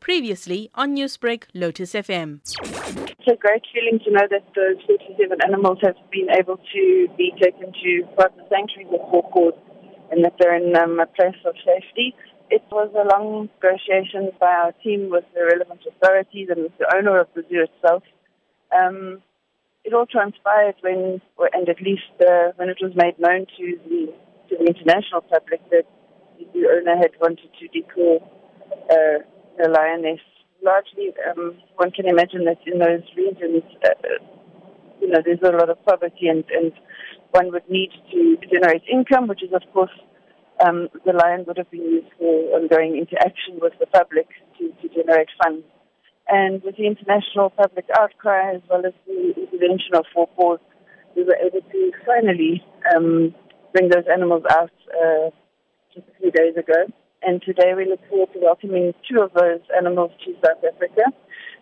Previously on Newsbreak, Lotus FM. It's a great feeling to know that those 47 animals have been able to be taken to partner sanctuaries of Four Paws and that they're in um, a place of safety. It was a long negotiation by our team with the relevant authorities and with the owner of the zoo itself. Um, it all transpired when, and at least uh, when it was made known to the, to the international public that the owner had wanted to declaw the lioness. Largely, um, one can imagine that in those regions, uh, you know, there's a lot of poverty, and, and one would need to generate income, which is, of course, um, the lion would have been used for ongoing interaction with the public to, to generate funds. And with the international public outcry, as well as the intervention of Four Paws, we were able to finally um, bring those animals out uh, just a few days ago. And today we look forward to welcoming two of those animals to South Africa,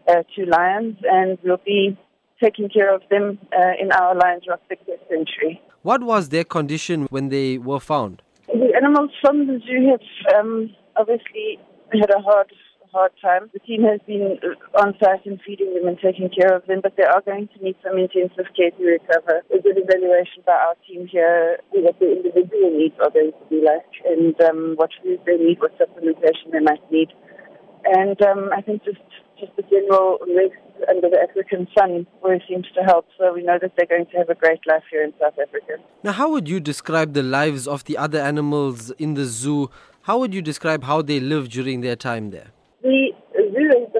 uh, two lions, and we'll be taking care of them uh, in our Lionsrock Big Cat Sanctuary. What was their condition when they were found? The animals from the zoo have um, obviously had a hard hard time. The team has been uh, on site and feeding them and taking care of them, but they are going to need some intensive care to recover. A good evaluation by our team here what the individual needs are going to be like and um, what food they need, what supplementation they might need. And um, I think just just the general rest under the African sun always seems to help. So we know that they're going to have a great life here in South Africa. Now, how would you describe the lives of the other animals in the zoo? How would you describe how they live during their time there?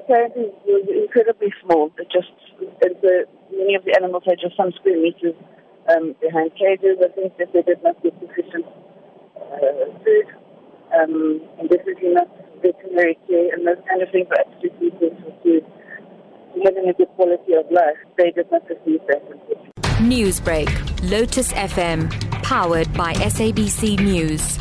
Apparently was incredibly small. It just the, many of the animals had just some square meters um, behind cages. I think that they did not get sufficient uh, food, um, and definitely not veterinary care and those kind of things are absolutely essential to having a good quality of life. They did not receive that. Newsbreak, Lotus FM, powered by SABC News.